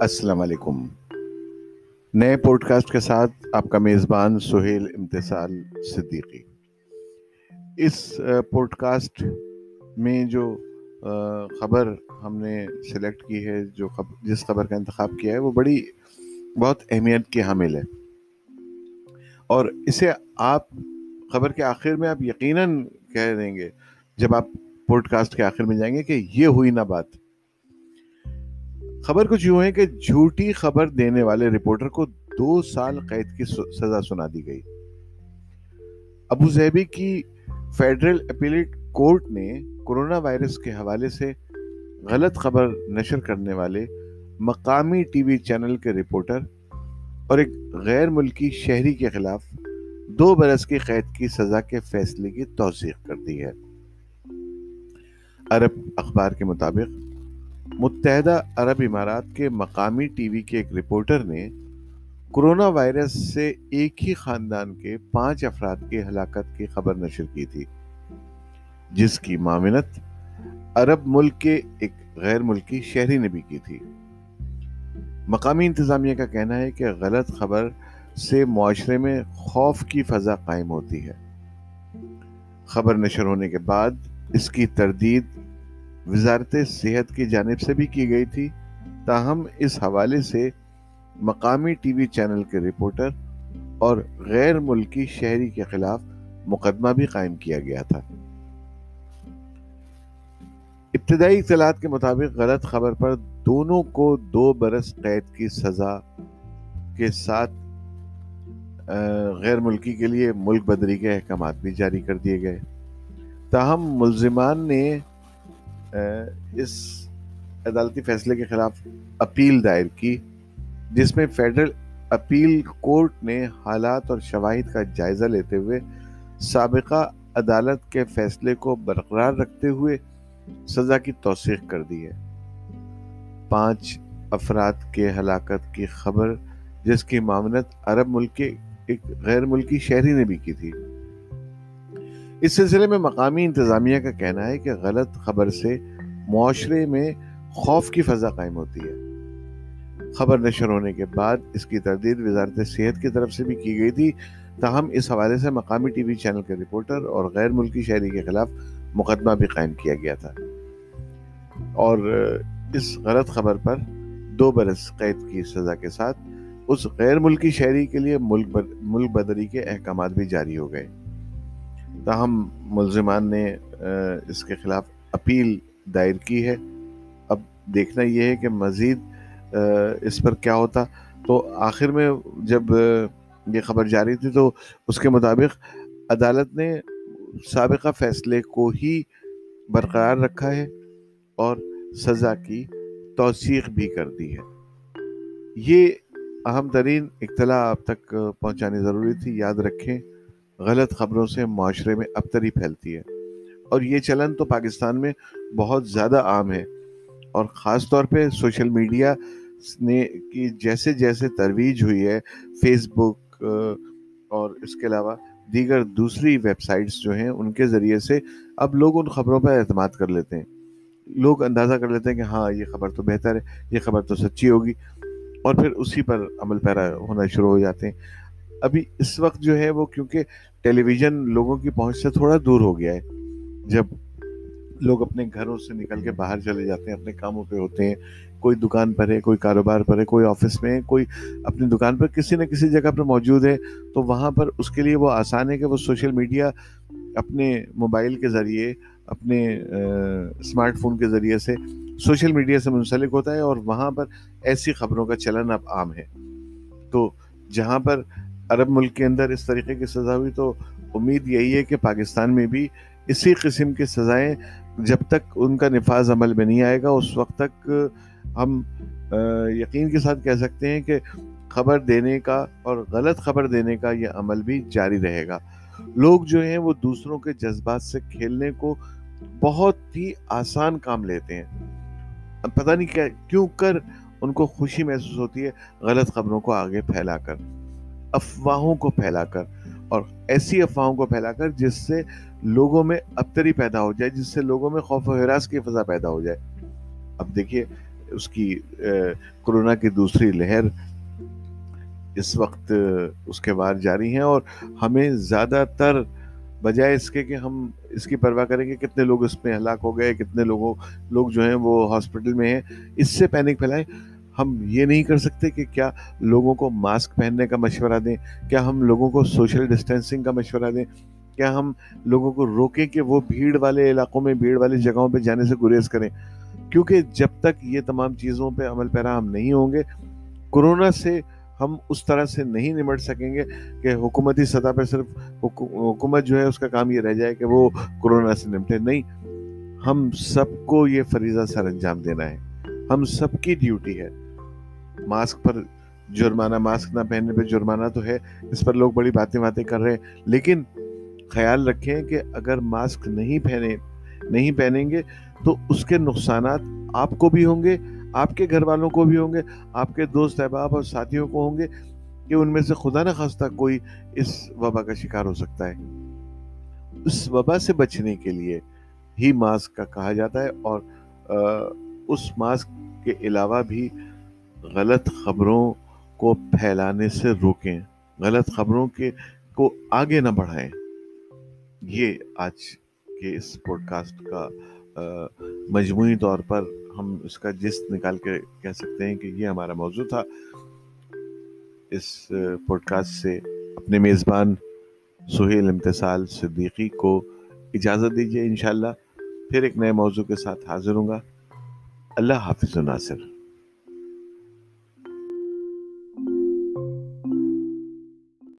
السلام علیکم۔ نئے پوڈ کاسٹ کے ساتھ آپ کا میزبان سہیل امتسال صدیقی۔ اس پوڈ کاسٹ میں جو خبر ہم نے سلیکٹ کی ہے، جو خبر جس خبر کا انتخاب کیا ہے، وہ بڑی بہت اہمیت کی حامل ہے۔ اور اسے آپ، خبر کے آخر میں آپ یقیناً کہہ دیں گے، جب آپ پوڈ کاسٹ کے آخر میں جائیں گے کہ یہ ہوئی نہ بات۔ خبر کچھ یوں ہے کہ جھوٹی خبر دینے والے رپورٹر کو دو سال قید کی سزا سنا دی گئی۔ ابو زیبی کی فیڈرل اپیلیٹ کورٹ نے کورونا وائرس کے حوالے سے غلط خبر نشر کرنے والے مقامی ٹی وی چینل کے رپورٹر اور ایک غیر ملکی شہری کے خلاف دو برس کی قید کی سزا کے فیصلے کی توثیق کر دی ہے۔ عرب اخبار کے مطابق متحدہ عرب امارات کے مقامی ٹی وی کے ایک رپورٹر نے کرونا وائرس سے ایک ہی خاندان کے پانچ افراد کی ہلاکت کی خبر نشر کی تھی، جس کی معاونت عرب ملک کے ایک غیر ملکی شہری نے بھی کی تھی۔ مقامی انتظامیہ کا کہنا ہے کہ غلط خبر سے معاشرے میں خوف کی فضا قائم ہوتی ہے۔ خبر نشر ہونے کے بعد اس کی تردید وزارت صحت کی جانب سے بھی کی گئی تھی، تاہم اس حوالے سے مقامی ٹی وی چینل کے رپورٹر اور غیر ملکی شہری کے خلاف مقدمہ بھی قائم کیا گیا تھا۔ ابتدائی اطلاعات کے مطابق غلط خبر پر دونوں کو دو برس قید کی سزا کے ساتھ غیر ملکی کے لیے ملک بدری کے احکامات بھی جاری کر دیے گئے۔ تاہم ملزمان نے اس عدالتی فیصلے کے خلاف اپیل دائر کی، جس میں فیڈرل اپیل کورٹ نے حالات اور شواہد کا جائزہ لیتے ہوئے سابقہ عدالت کے فیصلے کو برقرار رکھتے ہوئے سزا کی توثیق کر دی ہے۔ پانچ افراد کے ہلاکت کی خبر، جس کی معاونت عرب ملک کے ایک غیر ملکی شہری نے بھی کی تھی۔ اس سلسلے میں مقامی انتظامیہ کا کہنا ہے کہ غلط خبر سے معاشرے میں خوف کی فضا قائم ہوتی ہے۔ خبر نشر ہونے کے بعد اس کی تردید وزارت صحت کی طرف سے بھی کی گئی تھی۔ تاہم، اس حوالے سے مقامی ٹی وی چینل کے رپورٹر اور غیر ملکی شہری کے خلاف مقدمہ بھی قائم کیا گیا تھا۔ اور اس غلط خبر پر دو برس قید کی سزا کے ساتھ اس غیر ملکی شہری کے لیے ملک بدری کے احکامات بھی جاری ہو گئے۔ تاہم ملزمان نے اس کے خلاف اپیل دائر کی ہے۔ اب دیکھنا یہ ہے کہ مزید اس پر کیا ہوتا۔ تو آخر میں جب یہ خبر جاری تھی تو اس کے مطابق عدالت نے سابقہ فیصلے کو ہی برقرار رکھا ہے اور سزا کی توثیق بھی کر دی ہے۔ یہ اہم ترین اطلاع اب تک پہنچانی ضروری تھی، یاد رکھیں۔ غلط خبروں سے معاشرے میں ابتری پھیلتی ہے۔ اور یہ چلن تو پاکستان میں بہت زیادہ عام ہے۔ اور خاص طور پہ سوشل میڈیا نے کی جیسے جیسے ترویج ہوئی ہے فیس بک اور اس کے علاوہ دیگر دوسری ویب سائٹس جو ہیں، ان کے ذریعے سے اب لوگ ان خبروں پر اعتماد کر لیتے ہیں۔ لوگ اندازہ کر لیتے ہیں کہ ہاں یہ خبر تو بہتر ہے، یہ خبر تو سچی ہوگی۔ اور پھر اسی پر عمل پیرا ہونا شروع ہو جاتے ہیں۔ ابھی اس وقت جو ہے وہ کیونکہ ٹیلی ویژن لوگوں کی پہنچ سے تھوڑا دور ہو گیا ہے۔ جب لوگ اپنے گھروں سے نکل کے باہر چلے جاتے ہیں، اپنے کاموں پہ ہوتے ہیں، کوئی دکان پر ہے، کوئی کاروبار پر ہے، کوئی آفس میں ہے، کوئی اپنی دکان پر کسی نہ کسی جگہ پر موجود ہے، تو وہاں پر اس کے لیے وہ آسان ہے کہ وہ سوشل میڈیا اپنے موبائل کے ذریعے، اپنے اسمارٹ فون کے ذریعے سے سوشل میڈیا سے منسلک ہوتا ہے اور وہاں پر ایسی خبروں کا چلن اب عام ہے۔ تو جہاں پر عرب ملک کے اندر اس طریقے کی سزا ہوئی تو امید یہی ہے کہ پاکستان میں بھی اسی قسم کی سزائیں جب تک ان کا نفاذ عمل میں نہیں آئے گا، اس وقت تک ہم یقین کے ساتھ کہہ سکتے ہیں کہ خبر دینے کا اور غلط خبر دینے کا یہ عمل بھی جاری رہے گا۔ لوگ جو ہیں وہ دوسروں کے جذبات سے کھیلنے کو بہت ہی آسان کام لیتے ہیں۔ پتہ نہیں کیا، کیوں کر ان کو خوشی محسوس ہوتی ہے غلط خبروں کو آگے پھیلا کر۔ افواہوں کو پھیلا کر، اور ایسی افواہوں کو پھیلا کر جس سے لوگوں میں ابتری پیدا ہو جائے، جس سے لوگوں میں خوف و حراس کی فضا پیدا ہو جائے۔ اب دیکھیے، اس کی کرونا کی دوسری لہر اس وقت اس کے بعد جاری ہیں، اور ہمیں زیادہ تر بجائے اس کے کہ ہم اس کی پرواہ کریں گے کتنے لوگ اس میں ہلاک ہو گئے، کتنے لوگوں، لوگ جو ہیں وہ ہاسپٹل میں ہیں، اس سے پینک پھیلائیں۔ ہم یہ نہیں کر سکتے کہ کیا لوگوں کو ماسک پہننے کا مشورہ دیں، کیا ہم لوگوں کو سوشل ڈسٹینسنگ کا مشورہ دیں، کیا ہم لوگوں کو روکیں کہ وہ بھیڑ والے علاقوں میں، بھیڑ والی جگہوں پہ جانے سے گریز کریں۔ کیونکہ جب تک یہ تمام چیزوں پہ عمل پیرا ہم نہیں ہوں گے، کرونا سے ہم اس طرح سے نہیں نمٹ سکیں گے کہ حکومتی سطح پہ صرف حکومت جو ہے اس کا کام یہ رہ جائے کہ وہ کرونا سے نمٹے۔ نہیں، ہم سب کو یہ فریضہ سر انجام دینا ہے۔ ہم سب کی ڈیوٹی ہے۔ ماسک پر جرمانہ ماسک نہ پہننے پہ جرمانہ تو ہے۔ اس پر لوگ بڑی باتیں باتیں کر رہے ہیں۔ لیکن خیال رکھیں کہ اگر ماسک نہیں پہنے نہیں پہنیں گے تو اس کے نقصانات آپ کو بھی ہوں گے، آپ کے گھر والوں کو بھی ہوں گے، آپ کے دوست احباب اور ساتھیوں کو ہوں گے کہ ان میں سے خدا نہ خواستہ کوئی اس وبا کا شکار ہو سکتا ہے۔ اس وبا سے بچنے کے لیے ہی ماسک کا کہا جاتا ہے اور اس ماسک کے علاوہ بھی غلط خبروں کو پھیلانے سے روکیں، غلط خبروں کے کو آگے نہ بڑھائیں۔ یہ آج کے اس پوڈ کاسٹ کا مجموعی طور پر ہم اس کا جست نکال کے کہہ سکتے ہیں کہ یہ ہمارا موضوع تھا۔ اس پوڈ کاسٹ سے اپنے میزبان سہیل امتصال صدیقی کو اجازت دیجیے انشاءاللہ۔ پھر ایک نئے موضوع کے ساتھ حاضر ہوں گا۔ اللہ حافظ و ناصر۔